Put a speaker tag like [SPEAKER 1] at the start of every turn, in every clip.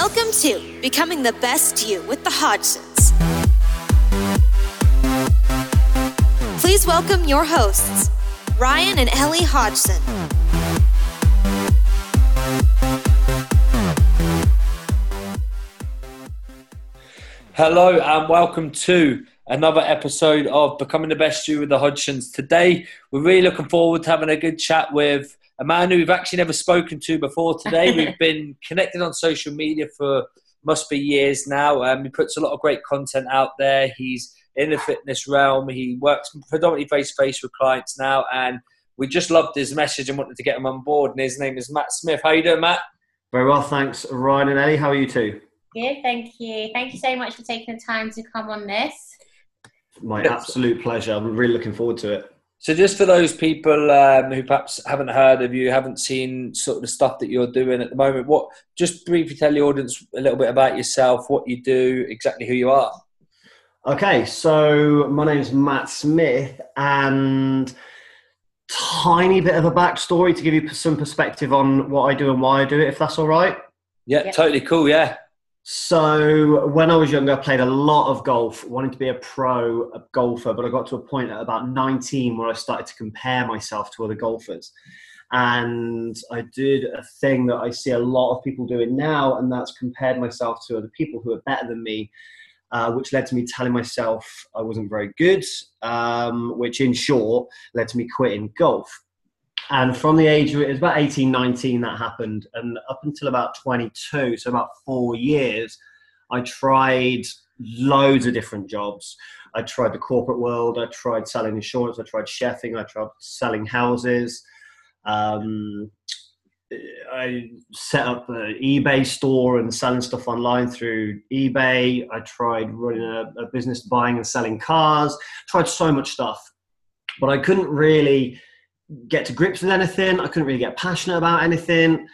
[SPEAKER 1] Welcome to Becoming the Best You with the Hodgsons. Please welcome your hosts, Ryan and Ellie Hodgson.
[SPEAKER 2] Hello and welcome to another episode of Becoming the Best You with the Hodgsons. Today, we're really looking forward to having a good chat with a man who we've actually never spoken to before. Today, we've been connected on social media for must be years now. Um, he puts a lot of great content out there. He's in the fitness realm. He works predominantly face to face with clients now, and we just loved his message and wanted to get him on board. And his name is Matt Smith. How are you doing, Matt?
[SPEAKER 3] Very well, thanks, Ryan and Ellie. How are you two?
[SPEAKER 4] Good, thank you. Thank you so much for taking the time to come on this.
[SPEAKER 3] My absolute pleasure. I'm really looking forward to it.
[SPEAKER 2] So, just for those people um, who perhaps haven't heard of you, haven't seen sort of the stuff that you're doing at the moment, what just briefly tell the audience a little bit about yourself, what you do, exactly who you are.
[SPEAKER 3] Okay, so my name is Matt Smith, and tiny bit of a backstory to give you some perspective on what I do and why I do it, if that's all right.
[SPEAKER 2] Yeah, yeah. totally cool. Yeah.
[SPEAKER 3] So when I was younger, I played a lot of golf, wanted to be a pro golfer, but I got to a point at about 19 where I started to compare myself to other golfers. And I did a thing that I see a lot of people doing now, and that's compared myself to other people who are better than me, uh, which led to me telling myself I wasn't very good, um, which in short led to me quitting golf. And from the age of it was about 18, 19 that happened. And up until about 22, so about four years, I tried loads of different jobs. I tried the corporate world, I tried selling insurance, I tried chefing, I tried selling houses. Um, I set up an eBay store and selling stuff online through eBay. I tried running a, a business buying and selling cars. Tried so much stuff, but I couldn't really get to grips with anything. I couldn't really get passionate about anything.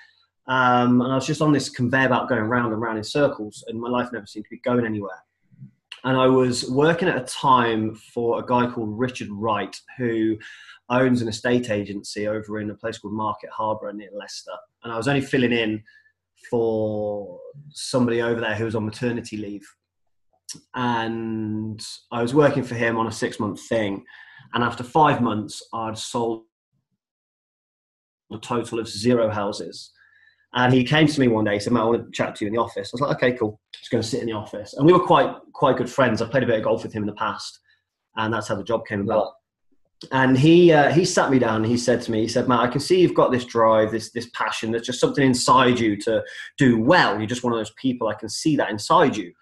[SPEAKER 3] Um, and I was just on this conveyor belt going round and round in circles, and my life never seemed to be going anywhere. And I was working at a time for a guy called Richard Wright, who owns an estate agency over in a place called Market Harborough near Leicester. And I was only filling in for somebody over there who was on maternity leave. And I was working for him on a six month thing. And after five months, I'd sold a total of zero houses. And he came to me one day. He said, "Matt, I want to chat to you in the office." I was like, "Okay, cool." Just going to sit in the office, and we were quite quite good friends. I played a bit of golf with him in the past, and that's how the job came about. And he uh, he sat me down. and He said to me, "He said, Matt, I can see you've got this drive, this this passion. There's just something inside you to do well. You're just one of those people. I can see that inside you."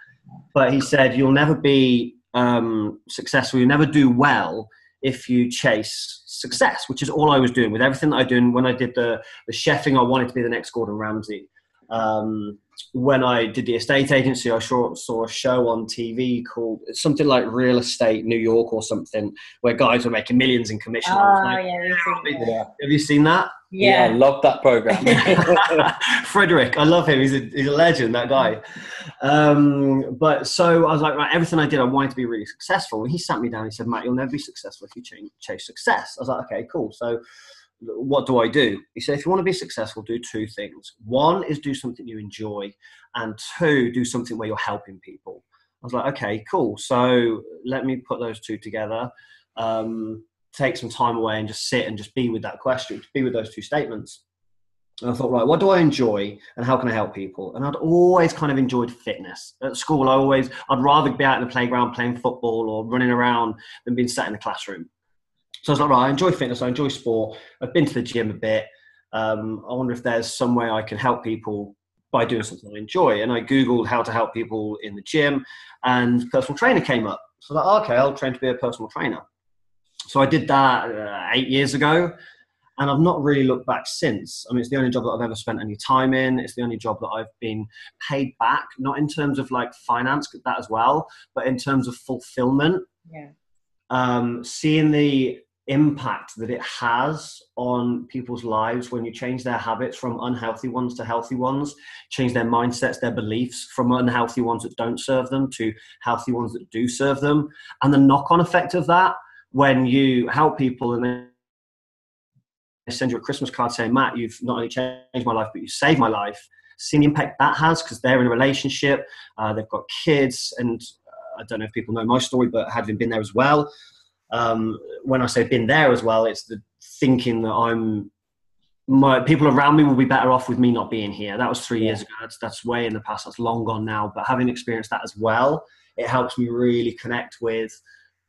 [SPEAKER 3] But he said, "You'll never be um, successful. You'll never do well if you chase success, which is all I was doing with everything that I did. When I did the, the chefing, I wanted to be the next Gordon Ramsay. Um, when I did the estate agency, I saw, saw a show on TV called something like Real Estate New York or something, where guys were making millions in commission.
[SPEAKER 4] Oh, like, yeah, yeah.
[SPEAKER 3] Have you seen that?
[SPEAKER 2] Yeah, yeah I love that program.
[SPEAKER 3] Frederick, I love him. He's a, he's a legend, that guy. Um, but so I was like, right, everything I did, I wanted to be really successful. And he sat me down. He said, Matt, you'll never be successful if you chase, chase success. I was like, okay, cool. So what do I do? He said, if you want to be successful, do two things. One is do something you enjoy, and two, do something where you're helping people. I was like, okay, cool. So let me put those two together. Um, take some time away and just sit and just be with that question, be with those two statements. And I thought, right, what do I enjoy and how can I help people? And I'd always kind of enjoyed fitness. At school, I always, I'd rather be out in the playground playing football or running around than being sat in the classroom. So I was like, right, I enjoy fitness, I enjoy sport. I've been to the gym a bit. Um, I wonder if there's some way I can help people by doing something I enjoy. And I Googled how to help people in the gym, and personal trainer came up. So I thought, okay, I'll train to be a personal trainer. So I did that uh, eight years ago, and I've not really looked back since. I mean, it's the only job that I've ever spent any time in. It's the only job that I've been paid back, not in terms of like finance, that as well, but in terms of fulfillment.
[SPEAKER 4] Yeah.
[SPEAKER 3] Um, seeing the impact that it has on people's lives when you change their habits from unhealthy ones to healthy ones, change their mindsets, their beliefs from unhealthy ones that don't serve them to healthy ones that do serve them, and the knock on effect of that when you help people and they send you a Christmas card saying, Matt, you've not only changed my life, but you saved my life. seen the impact that has because they're in a relationship, uh, they've got kids, and uh, I don't know if people know my story, but having been there as well, um, when I say been there as well, it's the thinking that I'm my people around me will be better off with me not being here. That was three yeah. years ago. That's, that's way in the past. That's long gone now. But having experienced that as well, it helps me really connect with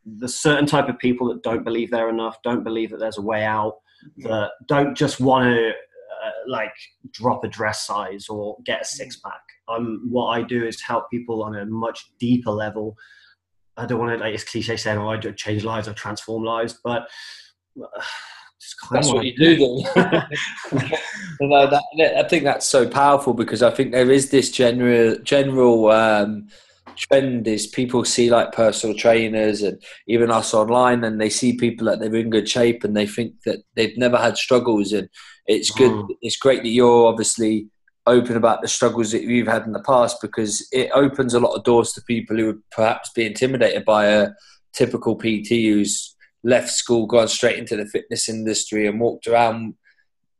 [SPEAKER 3] the certain type of people that don't believe they're enough, don't believe that there's a way out, that don't just want to uh, like drop a dress size or get a six pack. Um, what I do is help people on a much deeper level. I don't want to like it's cliche saying, "Oh, I do change lives, I transform lives," but uh,
[SPEAKER 2] that's what you do then. you know, that, I think that's so powerful because I think there is this general general um, trend is people see like personal trainers and even us online and they see people that they're in good shape and they think that they've never had struggles and it's good mm. it's great that you're obviously open about the struggles that you've had in the past because it opens a lot of doors to people who would perhaps be intimidated by a typical PT who's left school, gone straight into the fitness industry, and walked around,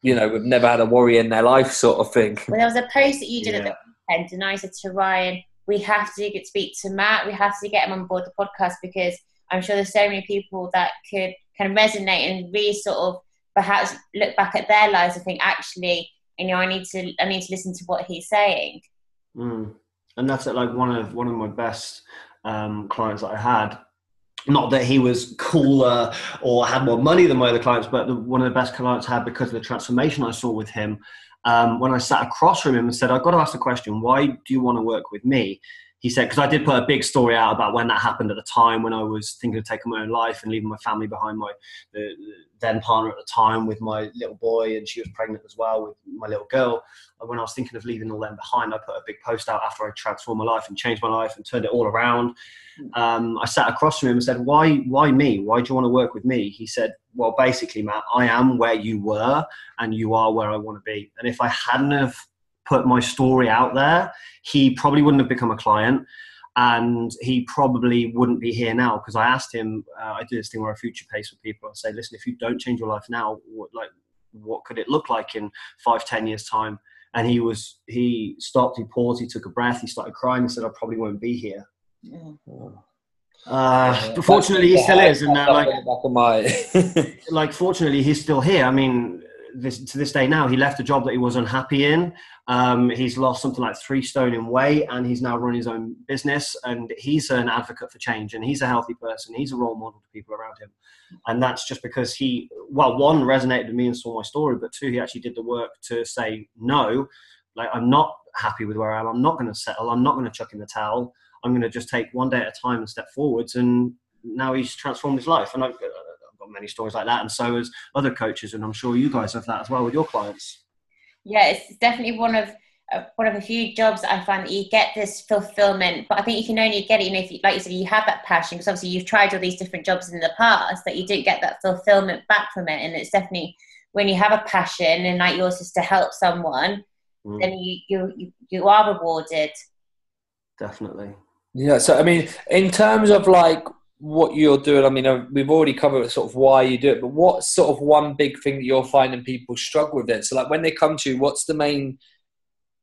[SPEAKER 2] you know, with never had a worry in their life, sort of thing.
[SPEAKER 4] Well, there was a post that you did yeah. at the weekend, and I said to Ryan, we have to get speak to Matt. We have to get him on board the podcast because I'm sure there's so many people that could kind of resonate and really sort of perhaps look back at their lives and think, actually, you know, I need to I need to listen to what he's saying.
[SPEAKER 3] Mm. And that's like one of one of my best um, clients that I had not that he was cooler or had more money than my other clients, but the, one of the best clients I had because of the transformation I saw with him. Um, when I sat across from him and said, I've got to ask the question, why do you want to work with me? He said, because I did put a big story out about when that happened at the time when I was thinking of taking my own life and leaving my family behind, my the, the then partner at the time with my little boy, and she was pregnant as well with my little girl. And when I was thinking of leaving all them behind, I put a big post out after I transformed my life and changed my life and turned it all around. Um, I sat across from him and said, "Why? Why me? Why do you want to work with me?" He said, "Well, basically, Matt, I am where you were, and you are where I want to be. And if I hadn't have put my story out there, he probably wouldn't have become a client and he probably wouldn't be here now because I asked him. Uh, I do this thing where I future pace with people. I say, listen, if you don't change your life now, what, like, what could it look like in five, ten years time? And he was, he stopped, he paused, he took a breath, he started crying, and said, I probably won't be here. Yeah. Uh, fortunately, he still is, and uh, like, like, fortunately, he's still here. I mean, this, to this day now, he left a job that he was unhappy in. Um, he's lost something like three stone in weight, and he's now running his own business. And he's an advocate for change, and he's a healthy person. He's a role model to people around him, and that's just because he, well, one resonated with me and saw my story, but two, he actually did the work to say no. Like I'm not happy with where I am. I'm not going to settle. I'm not going to chuck in the towel. I'm going to just take one day at a time and step forwards. And now he's transformed his life. And I, got many stories like that, and so as other coaches, and I'm sure you guys have that as well with your clients.
[SPEAKER 4] Yeah, it's definitely one of uh, one of a few jobs I find that you get this fulfillment, but I think you can only get it, you know, if you, like you said, you have that passion because obviously you've tried all these different jobs in the past that you do get that fulfillment back from it, and it's definitely when you have a passion and like yours is to help someone, mm. then you, you you are rewarded.
[SPEAKER 3] Definitely.
[SPEAKER 2] Yeah. So I mean, in terms of like what you're doing, I mean, uh, we've already covered sort of why you do it, but what sort of one big thing that you're finding people struggle with it? So, like when they come to you, what's the main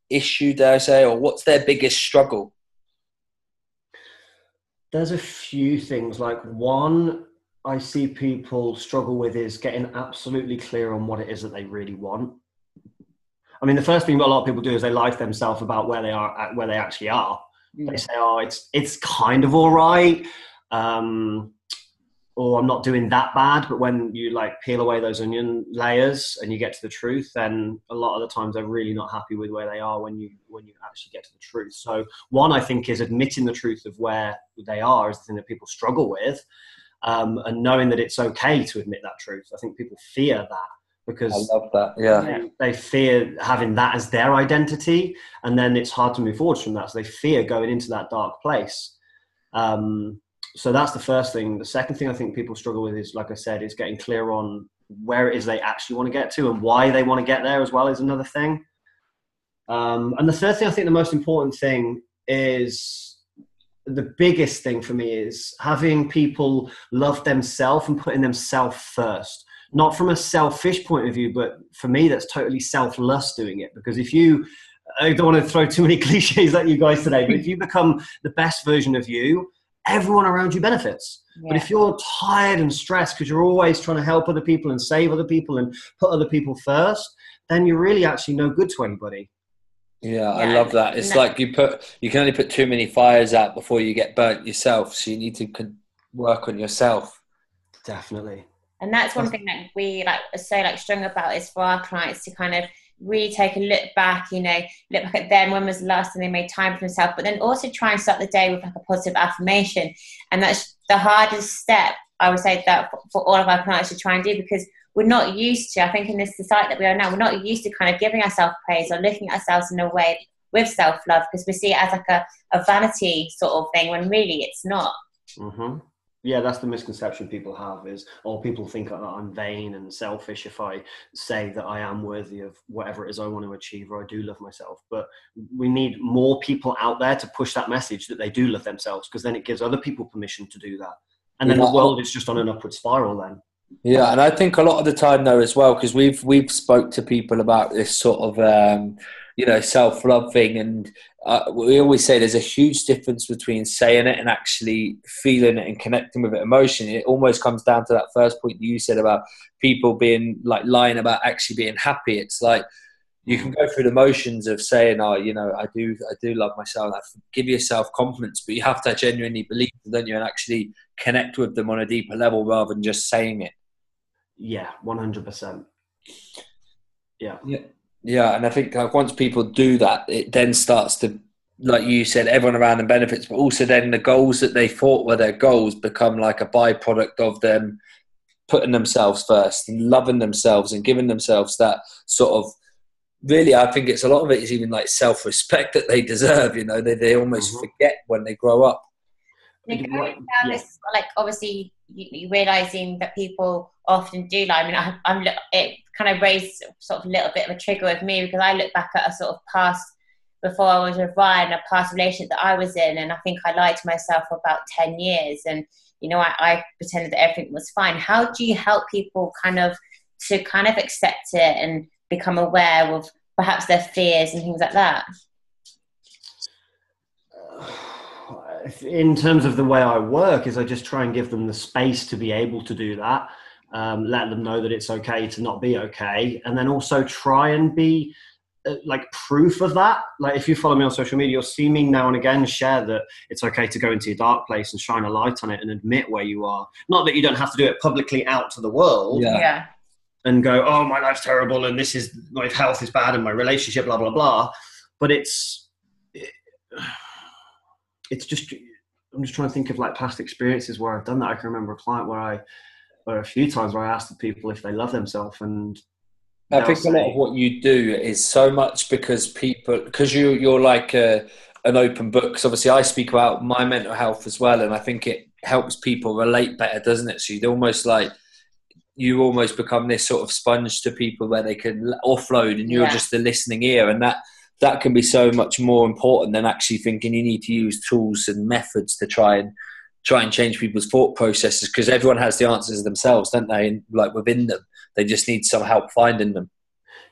[SPEAKER 2] issue, dare I say, or what's their biggest struggle?
[SPEAKER 3] There's a few things. Like one, I see people struggle with is getting absolutely clear on what it is that they really want. I mean, the first thing a lot of people do is they lie to themselves about where they are, where they actually are. Mm. They say, "Oh, it's it's kind of all right." Um, or I'm not doing that bad. But when you like peel away those onion layers and you get to the truth, then a lot of the times they're really not happy with where they are when you when you actually get to the truth. So one, I think, is admitting the truth of where they are is the thing that people struggle with, um, and knowing that it's okay to admit that truth. I think people fear that because
[SPEAKER 2] I love that. Yeah,
[SPEAKER 3] they, they, fear having that as their identity, and then it's hard to move forward from that. So they fear going into that dark place. Um, so that's the first thing. The second thing I think people struggle with is, like I said, is getting clear on where it is they actually want to get to and why they want to get there as well is another thing. Um, and the third thing, I think the most important thing is the biggest thing for me is having people love themselves and putting themselves first. Not from a selfish point of view, but for me, that's totally selfless doing it. Because if you I don't want to throw too many cliches at you guys today, but if you become the best version of you, everyone around you benefits. Yeah. But if you're tired and stressed because you're always trying to help other people and save other people and put other people first, then you're really actually no good to anybody.
[SPEAKER 2] Yeah, yeah, I love that. It's no. like you put you can only put too many fires out before you get burnt yourself. So you need to work on yourself.
[SPEAKER 3] Definitely.
[SPEAKER 4] And that's one thing that we like so like strong about is for our clients to kind of really take a look back, you know, look back at them, when was the last time they made time for themselves, but then also try and start the day with like a positive affirmation. And that's the hardest step, I would say, that for all of our clients to try and do because we're not used to, I think in this society that we are now, we're not used to kind of giving ourselves praise or looking at ourselves in a way with self love because we see it as like a, a vanity sort of thing when really it's not.
[SPEAKER 3] Mm-hmm yeah that's the misconception people have is or oh, people think that i'm vain and selfish if i say that i am worthy of whatever it is i want to achieve or i do love myself. But we need more people out there to push that message that they do love themselves because then it gives other people permission to do that. And then yeah. the world is just on an upward spiral then.
[SPEAKER 2] Yeah and i think a lot of the time though as well because we've we've spoke to people about this sort of um you know self love thing and uh, we always say there's a huge difference between saying it and actually feeling it and connecting with it emotionally. It almost comes down to that first point that you said about people being like lying about actually being happy. It's like you can go through the motions of saying, "Oh, you know, I do, I do love myself." I give yourself confidence, but you have to genuinely believe them, don't you, and actually connect with them on a deeper level rather than just saying it.
[SPEAKER 3] Yeah, one hundred percent. Yeah.
[SPEAKER 2] Yeah. Yeah, and I think like, once people do that, it then starts to, like you said, everyone around them benefits, but also then the goals that they thought were their goals become like a byproduct of them putting themselves first and loving themselves and giving themselves that sort of really i think it's a lot of it is even like self-respect that they deserve you know they, they almost mm-hmm. forget when they grow up
[SPEAKER 4] going down yeah. this like obviously you, you, realizing that people often do lie i mean I, i'm it kind of raised sort of a little bit of a trigger with me because I look back at a sort of past before I was with Ryan, a past relationship that I was in, and I think I lied to myself for about 10 years. And, you know, I, I pretended that everything was fine. How do you help people kind of to kind of accept it and become aware of perhaps their fears and things like that?
[SPEAKER 3] In terms of the way I work, is I just try and give them the space to be able to do that um, let them know that it's okay to not be okay, and then also try and be uh, like proof of that. Like if you follow me on social media, you'll see me now and again share that it's okay to go into your dark place and shine a light on it and admit where you are. Not that you don't have to do it publicly out to the world.
[SPEAKER 4] Yeah. yeah.
[SPEAKER 3] And go, oh, my life's terrible, and this is my health is bad, and my relationship, blah blah blah. But it's it, it's just I'm just trying to think of like past experiences where I've done that. I can remember a client where I or a few times where I asked the people if they love themselves and
[SPEAKER 2] I think a lot of what you do is so much because people because you you're like a, an open book. Because obviously I speak about my mental health as well, and I think it helps people relate better, doesn't it? So you almost like you almost become this sort of sponge to people where they can offload, and you're yeah. just the listening ear, and that that can be so much more important than actually thinking you need to use tools and methods to try and try and change people's thought processes because everyone has the answers themselves, don't they? And like within them, they just need some help finding them.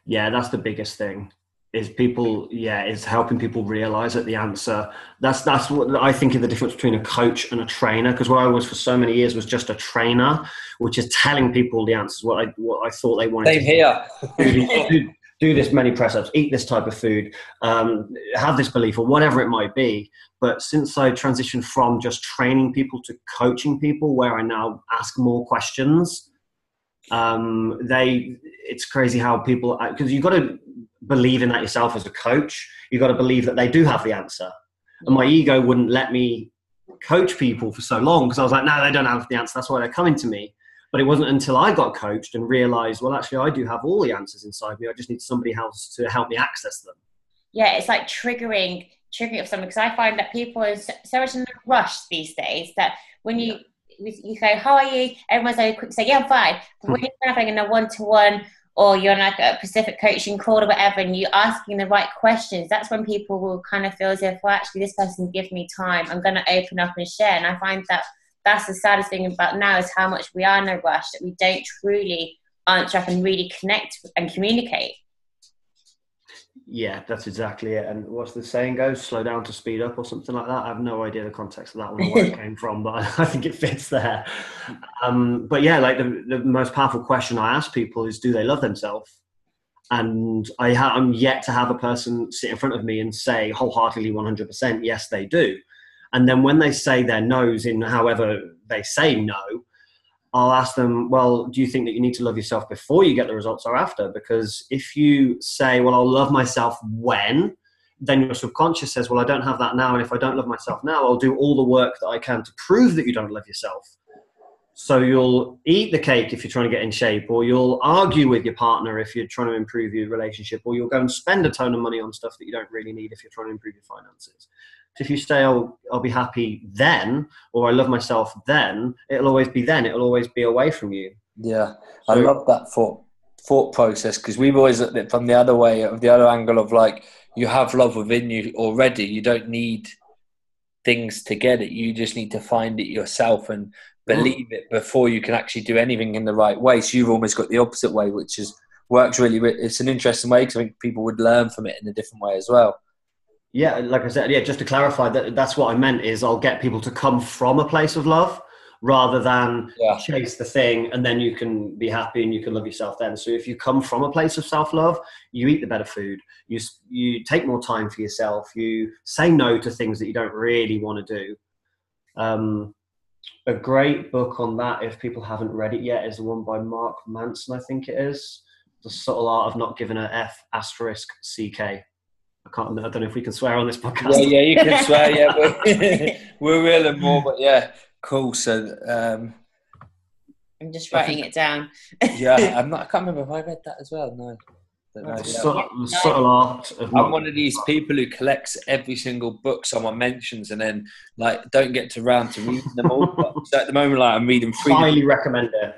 [SPEAKER 3] Yeah, that's the biggest thing. Is people, yeah, is helping people realize that the answer. That's that's what I think of the difference between a coach and a trainer. Because what I was for so many years was just a trainer, which is telling people the answers what I what I thought they wanted.
[SPEAKER 2] Same here.
[SPEAKER 3] do, do this many press ups, eat this type of food, um, have this belief, or whatever it might be. But since I transitioned from just training people to coaching people, where I now ask more questions, um, they it's crazy how people because you've got to believe in that yourself as a coach. You've got to believe that they do have the answer. And my ego wouldn't let me coach people for so long because I was like, no, they don't have the answer. That's why they're coming to me. But it wasn't until I got coached and realized, well, actually, I do have all the answers inside me. I just need somebody else to help me access them.
[SPEAKER 4] Yeah, it's like triggering triggering of something because I find that people are so, much in a rush these days that when you yeah. you go, "How are you?" Everyone's like, quick say, "Yeah, I'm fine." But when you're having in a one to one or you're on like a Pacific coaching call or whatever, and you're asking the right questions, that's when people will kind of feel as if, well, actually, this person give me time. I'm going to open up and share. And I find that that's the saddest thing about now is how much we are in a rush that we don't truly answer up and really connect and communicate.
[SPEAKER 3] Yeah, that's exactly it. And what's the saying goes? Slow down to speed up or something like that. I have no idea the context of that one where it came from, but I think it fits there. Um, but yeah, like the, the most powerful question I ask people is do they love themselves? And I ha- I'm yet to have a person sit in front of me and say wholeheartedly 100%, yes, they do. And then when they say their no's in however they say no, I'll ask them, well, do you think that you need to love yourself before you get the results or after? Because if you say, well, I'll love myself when, then your subconscious says, well, I don't have that now. And if I don't love myself now, I'll do all the work that I can to prove that you don't love yourself. So you'll eat the cake if you're trying to get in shape, or you'll argue with your partner if you're trying to improve your relationship, or you'll go and spend a ton of money on stuff that you don't really need if you're trying to improve your finances if you say, "Oh, I'll be happy then," or "I love myself then," it'll always be then. It'll always be away from you.
[SPEAKER 2] Yeah, so, I love that thought thought process because we've always looked at it from the other way, of the other angle of like you have love within you already. You don't need things to get it. You just need to find it yourself and believe it before you can actually do anything in the right way. So you've almost got the opposite way, which is works really. It's an interesting way because I think people would learn from it in a different way as well.
[SPEAKER 3] Yeah, like I said, yeah, just to clarify that that's what I meant is I'll get people to come from a place of love rather than yeah. chase the thing and then you can be happy and you can love yourself then. So if you come from a place of self-love, you eat the better food, you you take more time for yourself, you say no to things that you don't really want to do. Um, a great book on that, if people haven't read it yet, is the one by Mark Manson, I think it is. The subtle art of not giving a F asterisk CK. I can't. I don't know if we can swear on this podcast.
[SPEAKER 2] Yeah, yeah, you can swear. Yeah, we're, we're real and more, but yeah, cool. So um,
[SPEAKER 4] I'm just writing think, it down.
[SPEAKER 2] yeah, I'm not. I can't remember if I read that as well. No.
[SPEAKER 3] No, subtle, subtle art.
[SPEAKER 2] I'm one of these people who collects every single book someone mentions, and then like don't get to round to reading them all. so at the moment, like I'm reading
[SPEAKER 3] three. Highly recommend it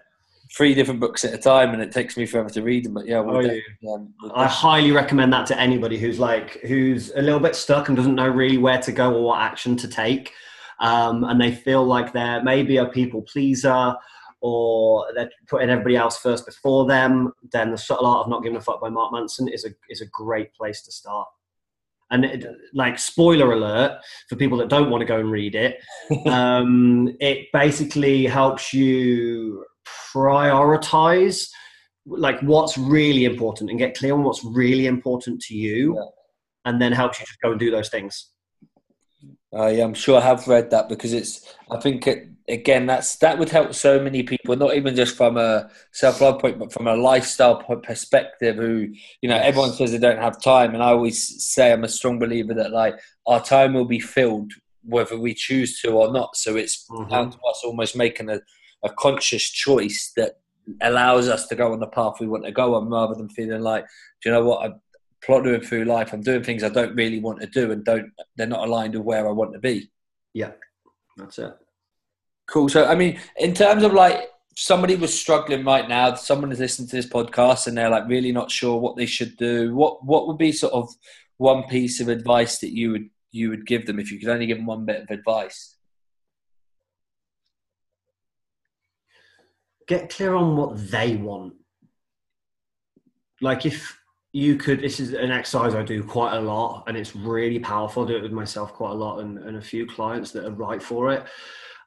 [SPEAKER 2] three different books at a time, and it takes me forever to read them. But yeah, we'll oh.
[SPEAKER 3] Um, we'll I highly recommend that to anybody who's like who's a little bit stuck and doesn't know really where to go or what action to take, um, and they feel like they're maybe a people pleaser or they're putting everybody else first before them. Then the subtle art of not giving a fuck by Mark Manson is a is a great place to start. And it, like spoiler alert for people that don't want to go and read it, um, it basically helps you prioritize like what's really important and get clear on what's really important to you yeah. and then helps you just go and do those things
[SPEAKER 2] uh, yeah, I'm sure I have read that because it's. I think it, again that's that would help so many people, not even just from a self love point, but from a lifestyle perspective. Who you know, everyone says they don't have time, and I always say I'm a strong believer that like our time will be filled whether we choose to or not. So it's mm-hmm. down to us almost making a a conscious choice that allows us to go on the path we want to go on rather than feeling like, do you know what, I'm plodding through life, I'm doing things I don't really want to do and don't they're not aligned with where I want to be.
[SPEAKER 3] Yeah, that's it.
[SPEAKER 2] Cool. So I mean, in terms of like somebody was struggling right now, someone is listening to this podcast and they're like really not sure what they should do, what what would be sort of one piece of advice that you would you would give them if you could only give them one bit of advice?
[SPEAKER 3] Get clear on what they want. Like if you could, this is an exercise I do quite a lot, and it's really powerful. I do it with myself quite a lot, and, and a few clients that are right for it.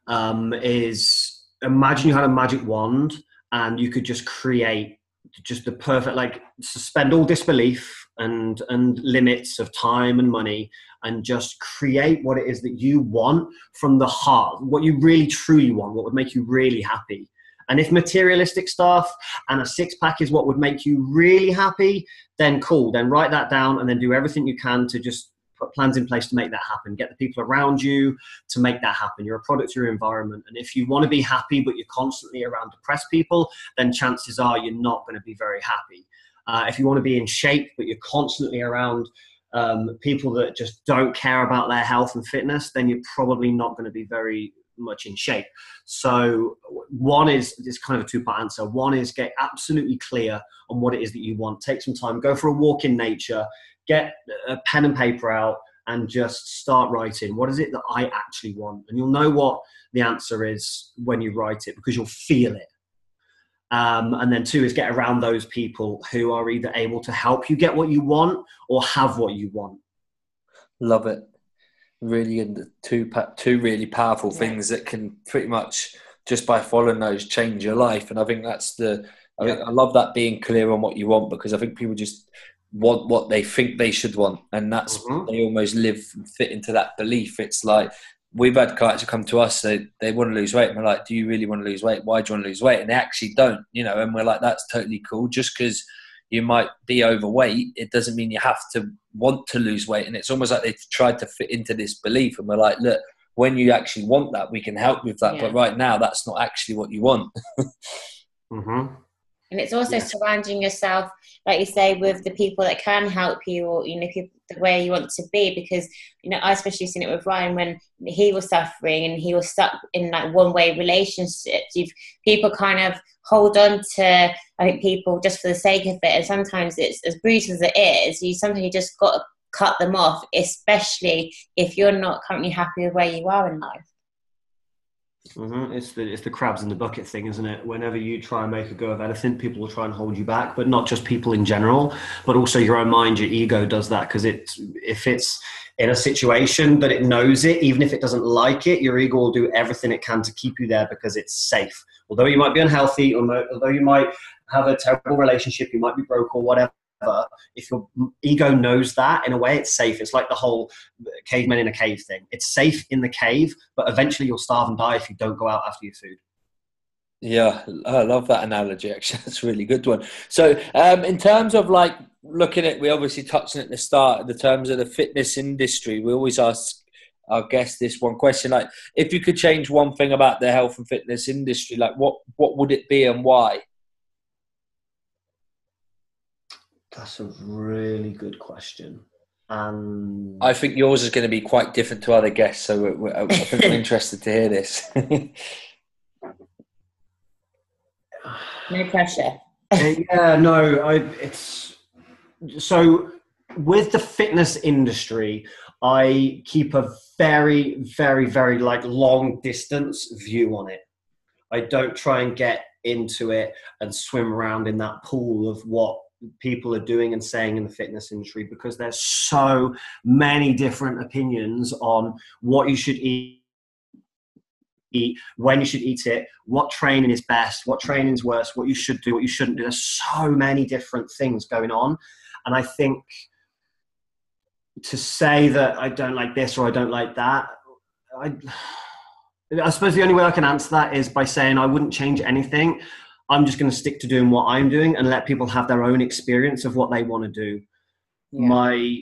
[SPEAKER 3] Um, is imagine you had a magic wand and you could just create just the perfect like suspend all disbelief and and limits of time and money and just create what it is that you want from the heart what you really truly want what would make you really happy and if materialistic stuff and a six pack is what would make you really happy, then cool. Then write that down and then do everything you can to just put plans in place to make that happen. Get the people around you to make that happen. You're a product of your environment. And if you want to be happy, but you're constantly around depressed people, then chances are you're not going to be very happy. Uh, if you want to be in shape, but you're constantly around um, people that just don't care about their health and fitness, then you're probably not going to be very much in shape. So one is this kind of a two part answer. One is get absolutely clear on what it is that you want. Take some time, go for a walk in nature, get a pen and paper out, and just start writing. What is it that I actually want? And you'll know what the answer is when you write it because you'll feel it. Um, and then two is get around those people who are either able to help you get what you want or have what you want.
[SPEAKER 2] Love it. Really, and two two really powerful things that can pretty much just by following those change your life. And I think that's the. I, think, I love that being clear on what you want because I think people just want what they think they should want, and that's mm-hmm. they almost live fit into that belief. It's like we've had clients who come to us they, they want to lose weight and we're like do you really want to lose weight why do you want to lose weight and they actually don't you know and we're like that's totally cool just because you might be overweight it doesn't mean you have to want to lose weight. And it's almost like they tried to fit into this belief and we're like look when you actually want that we can help with that. Yeah. but right now that's not actually what you want.
[SPEAKER 3] Mm-hmm
[SPEAKER 4] and it's also surrounding yourself like you say with the people that can help you or you know the way you want to be because you know i especially seen it with ryan when he was suffering and he was stuck in like one way relationships. You've people kind of hold on to i think people just for the sake of it. And sometimes it's as brutal as it is you sometimes you just got to cut them off especially if you're not currently happy with where you are in life
[SPEAKER 3] Mm-hmm. It's the it's the crabs in the bucket thing, isn't it? Whenever you try and make a go of anything, people will try and hold you back. But not just people in general, but also your own mind, your ego does that because it if it's in a situation that it knows it, even if it doesn't like it, your ego will do everything it can to keep you there because it's safe. Although you might be unhealthy, or although you might have a terrible relationship, you might be broke or whatever if your ego knows that, in a way, it's safe. It's like the whole caveman in a cave thing. It's safe in the cave, but eventually you'll starve and die if you don't go out after your food.
[SPEAKER 2] Yeah, I love that analogy. Actually, that's a really good one. So, um, in terms of like looking at, we obviously touched on at the start, the terms of the fitness industry, we always ask our guests this one question: like, if you could change one thing about the health and fitness industry, like what what would it be and why?
[SPEAKER 3] That's a really good question. And
[SPEAKER 2] I think yours is going to be quite different to other guests, so we're, we're, I think we're interested to hear this.
[SPEAKER 4] no pressure.
[SPEAKER 3] Uh, yeah, no, I, it's so with the fitness industry. I keep a very, very, very like long distance view on it. I don't try and get into it and swim around in that pool of what people are doing and saying in the fitness industry because there's so many different opinions on what you should eat eat, when you should eat it, what training is best, what training is worse, what you should do, what you shouldn't do. There's so many different things going on. And I think to say that I don't like this or I don't like that, I, I suppose the only way I can answer that is by saying I wouldn't change anything. I'm just going to stick to doing what I'm doing and let people have their own experience of what they want to do. Yeah. My,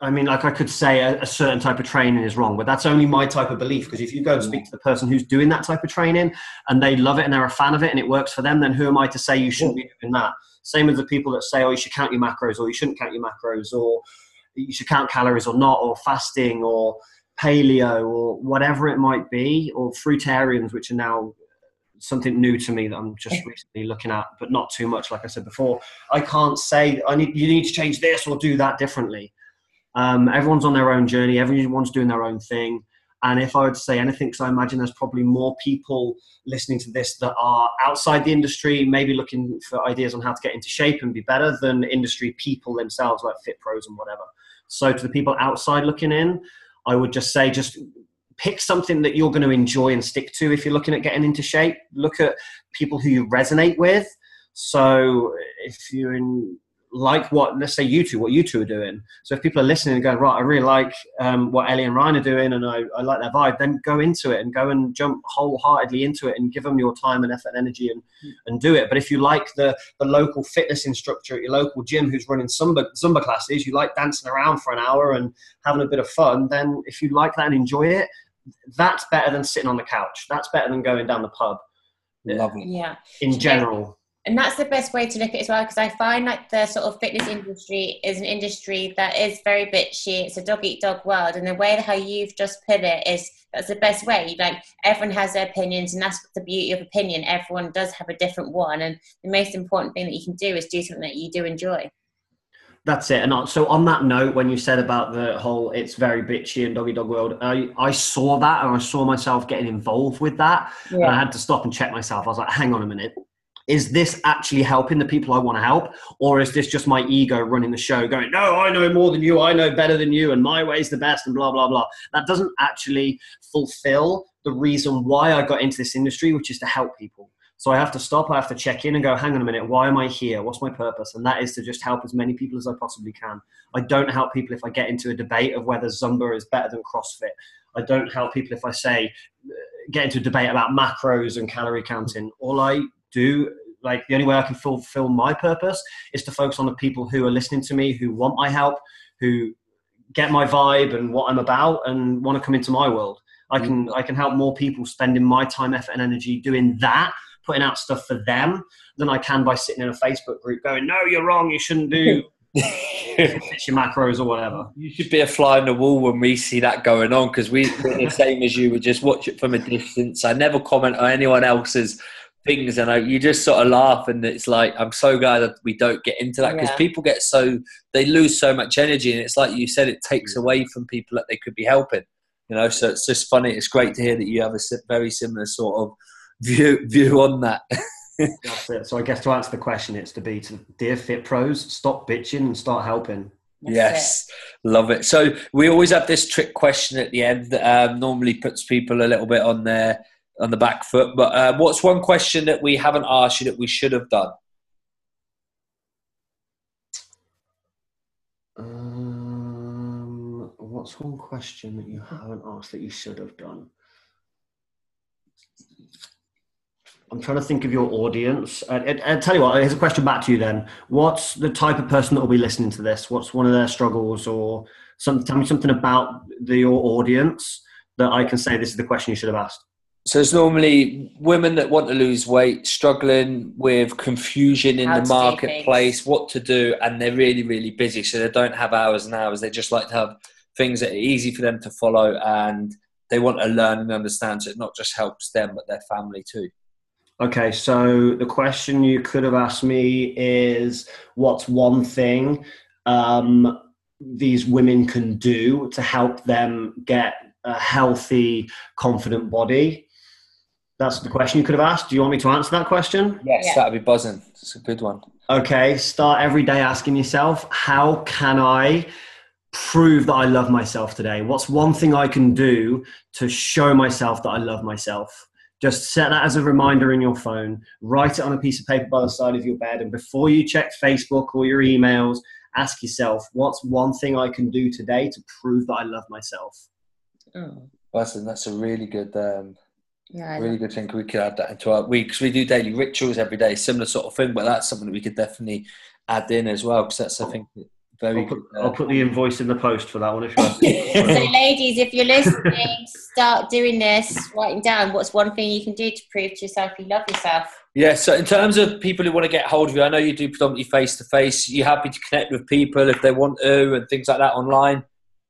[SPEAKER 3] I mean, like I could say a, a, certain type of training is wrong, but that's only my type of belief. Because if you go and speak to the person who's doing that type of training and they love it and they're a fan of it and it works for them, then who am I to say you shouldn't be doing that? Same with the people that say, oh, you should count your macros or you shouldn't count your macros or you should count calories or not or fasting or paleo or whatever it might be or fruitarians, which are now something new to me that I'm just recently looking at, but not too much. Like I said before, I can't say I need you need to change this or do that differently. Um, everyone's on their own journey. Everyone's doing their own thing. And if I were to say anything, because I imagine there's probably more people listening to this that are outside the industry, maybe looking for ideas on how to get into shape and be better than industry people themselves, like Fit Pros and whatever. So to the people outside looking in, I would just say just pick something that you're going to enjoy and stick to if you're looking at getting into shape. Look at people who you resonate with. So if you're in like what let's say you two what you two are doing so if people are listening and going right i really like um, what ellie and ryan are doing and I, I like their vibe then go into it and go and jump wholeheartedly into it and give them your time and effort and energy and, and do it but if you like the the local fitness instructor at your local gym who's running zumba zumba classes you like dancing around for an hour and having a bit of fun then if you like that and enjoy it that's better than sitting on the couch. That's better than going down the pub.
[SPEAKER 2] Lovely.
[SPEAKER 4] Yeah.
[SPEAKER 3] In general.
[SPEAKER 4] And that's the best way to look at it as well, because I find like the sort of fitness industry is an industry that is very bitchy. It's a dog eat dog world, and the way how you've just put it is that's the best way. Like everyone has their opinions, and that's the beauty of opinion. Everyone does have a different one, and the most important thing that you can do is do something that you do enjoy.
[SPEAKER 3] That's it. And so on that note, when you said about the whole it's very bitchy and doggy dog world, I, I saw that and I saw myself getting involved with that. Yeah. And I had to stop and check myself. I was like, hang on a minute. Is this actually helping the people I want to help? Or is this just my ego running the show going, no, I know more than you, I know better than you, and my way's the best, and blah, blah, blah. That doesn't actually fulfill the reason why I got into this industry, which is to help people. So I have to stop, I have to check in and go, hang on a minute, why am I here? What's my purpose? And that is to just help as many people as I possibly can. I don't help people if I get into a debate of whether Zumba is better than CrossFit. I don't help people if I say, uh, get into a debate about macros and calorie counting. All I do, like the only way I can fulfill my purpose is to focus on the people who are listening to me, who want my help, who get my vibe and what I'm about and want to come into my world. I can I can help more people spending my time, effort, and energy doing that putting out stuff for them than I can by sitting in a Facebook group going, no, you're wrong, you shouldn't do it's your macros or whatever.
[SPEAKER 2] You should be a fly on the wall when we see that going on because we, are the same as you. We just watch it from a distance. I never comment on anyone else's things, and I, you just sort of laugh. And it's like I'm so glad that we don't get into that because yeah. people get so they lose so much energy, and it's like you said, it takes mm. away from people that they could be helping. You know, so it's just funny. It's great to hear that you have a very similar sort of view view on that.
[SPEAKER 3] That's it. So I guess to answer the question, it's to be to dear fit pros, stop bitching and start helping.
[SPEAKER 2] That's yes, it. love it. So we always have this trick question at the end that um, normally puts people a little bit on their on the back foot. But uh, what's one question that we haven't asked you that we should have done?
[SPEAKER 3] Um, what's one question that you haven't asked that you should have done? I'm trying to think of your audience. I, I, I, tell you what, here's a question back to you then. What's the type of person that will be listening to this? What's one of their struggles or some, tell me something about the, your audience that I can say this is the question you should have asked.
[SPEAKER 2] So it's normally women that want to lose weight, struggling with confusion in How the marketplace, what to do, and they're really, really busy. So they don't have hours and hours. They just like to have things that are easy for them to follow and they want to learn and understand so it not just helps them but their family too.
[SPEAKER 3] Okay, so the question you could have asked me is what's one thing um, these women can do to help them get a healthy, confident body? That's the question you could have asked. Do you want me to answer that question?
[SPEAKER 2] Yes, yeah. that'd be buzzing. It's a good one.
[SPEAKER 3] Okay, start every day asking yourself, how can I prove that I love myself today? What's one thing I can do to show myself that I love myself? Just set that as a reminder in your phone. Write it on a piece of paper by the side of your bed. And before you check Facebook or your emails, ask yourself, what's one thing I can do today to prove that I love myself?
[SPEAKER 2] Oh. Listen, that's a really good, um, yeah, really good thing. We could add that into our weeks. We do daily rituals every day, similar sort of thing, but that's something that we could definitely add in as well because that's, I think, very
[SPEAKER 3] I'll put, uh, I'll put, the invoice in the post for that one. If
[SPEAKER 4] so, ladies, if you're listening, start doing this, writing down what's one thing you can do to prove to yourself you love yourself.
[SPEAKER 2] Yeah, so in terms of people who want to get hold of you, I know you do predominantly face to face. You're happy to connect with people if they want to and things like that online?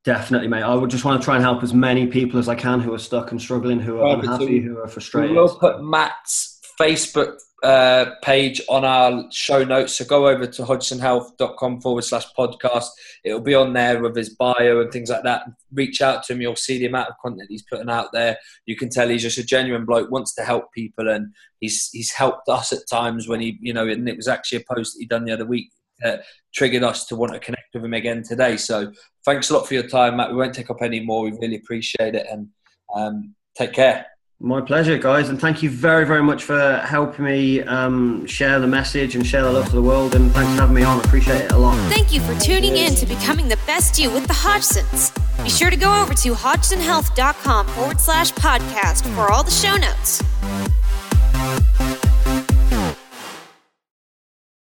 [SPEAKER 3] Definitely, mate. I would just want to try and help as many people as I can who are stuck and struggling, who are unhappy, who are frustrated.
[SPEAKER 2] We'll put Matt's Facebook uh, page on our show notes. So go over to hodgsonhealth.com forward slash podcast. It'll be on there with his bio and things like that. Reach out to him. You'll see the amount of content he's putting out there. You can tell he's just a genuine bloke, wants to help people. And he's, he's helped us at times when he, you know, and it was actually a post that he done the other week that triggered us to want to connect with him again today. So thanks a lot for your time, Matt. We won't take up any more. We really appreciate it. And um, take care.
[SPEAKER 3] My pleasure, guys, and thank you very, very much for helping me um, share the message and share the love to the world. And thanks for having me on. I appreciate it a lot.
[SPEAKER 1] Thank you for tuning in to becoming the best you with the Hodgsons. Be sure to go over to hodgsonhealth.com forward slash podcast for all the show notes.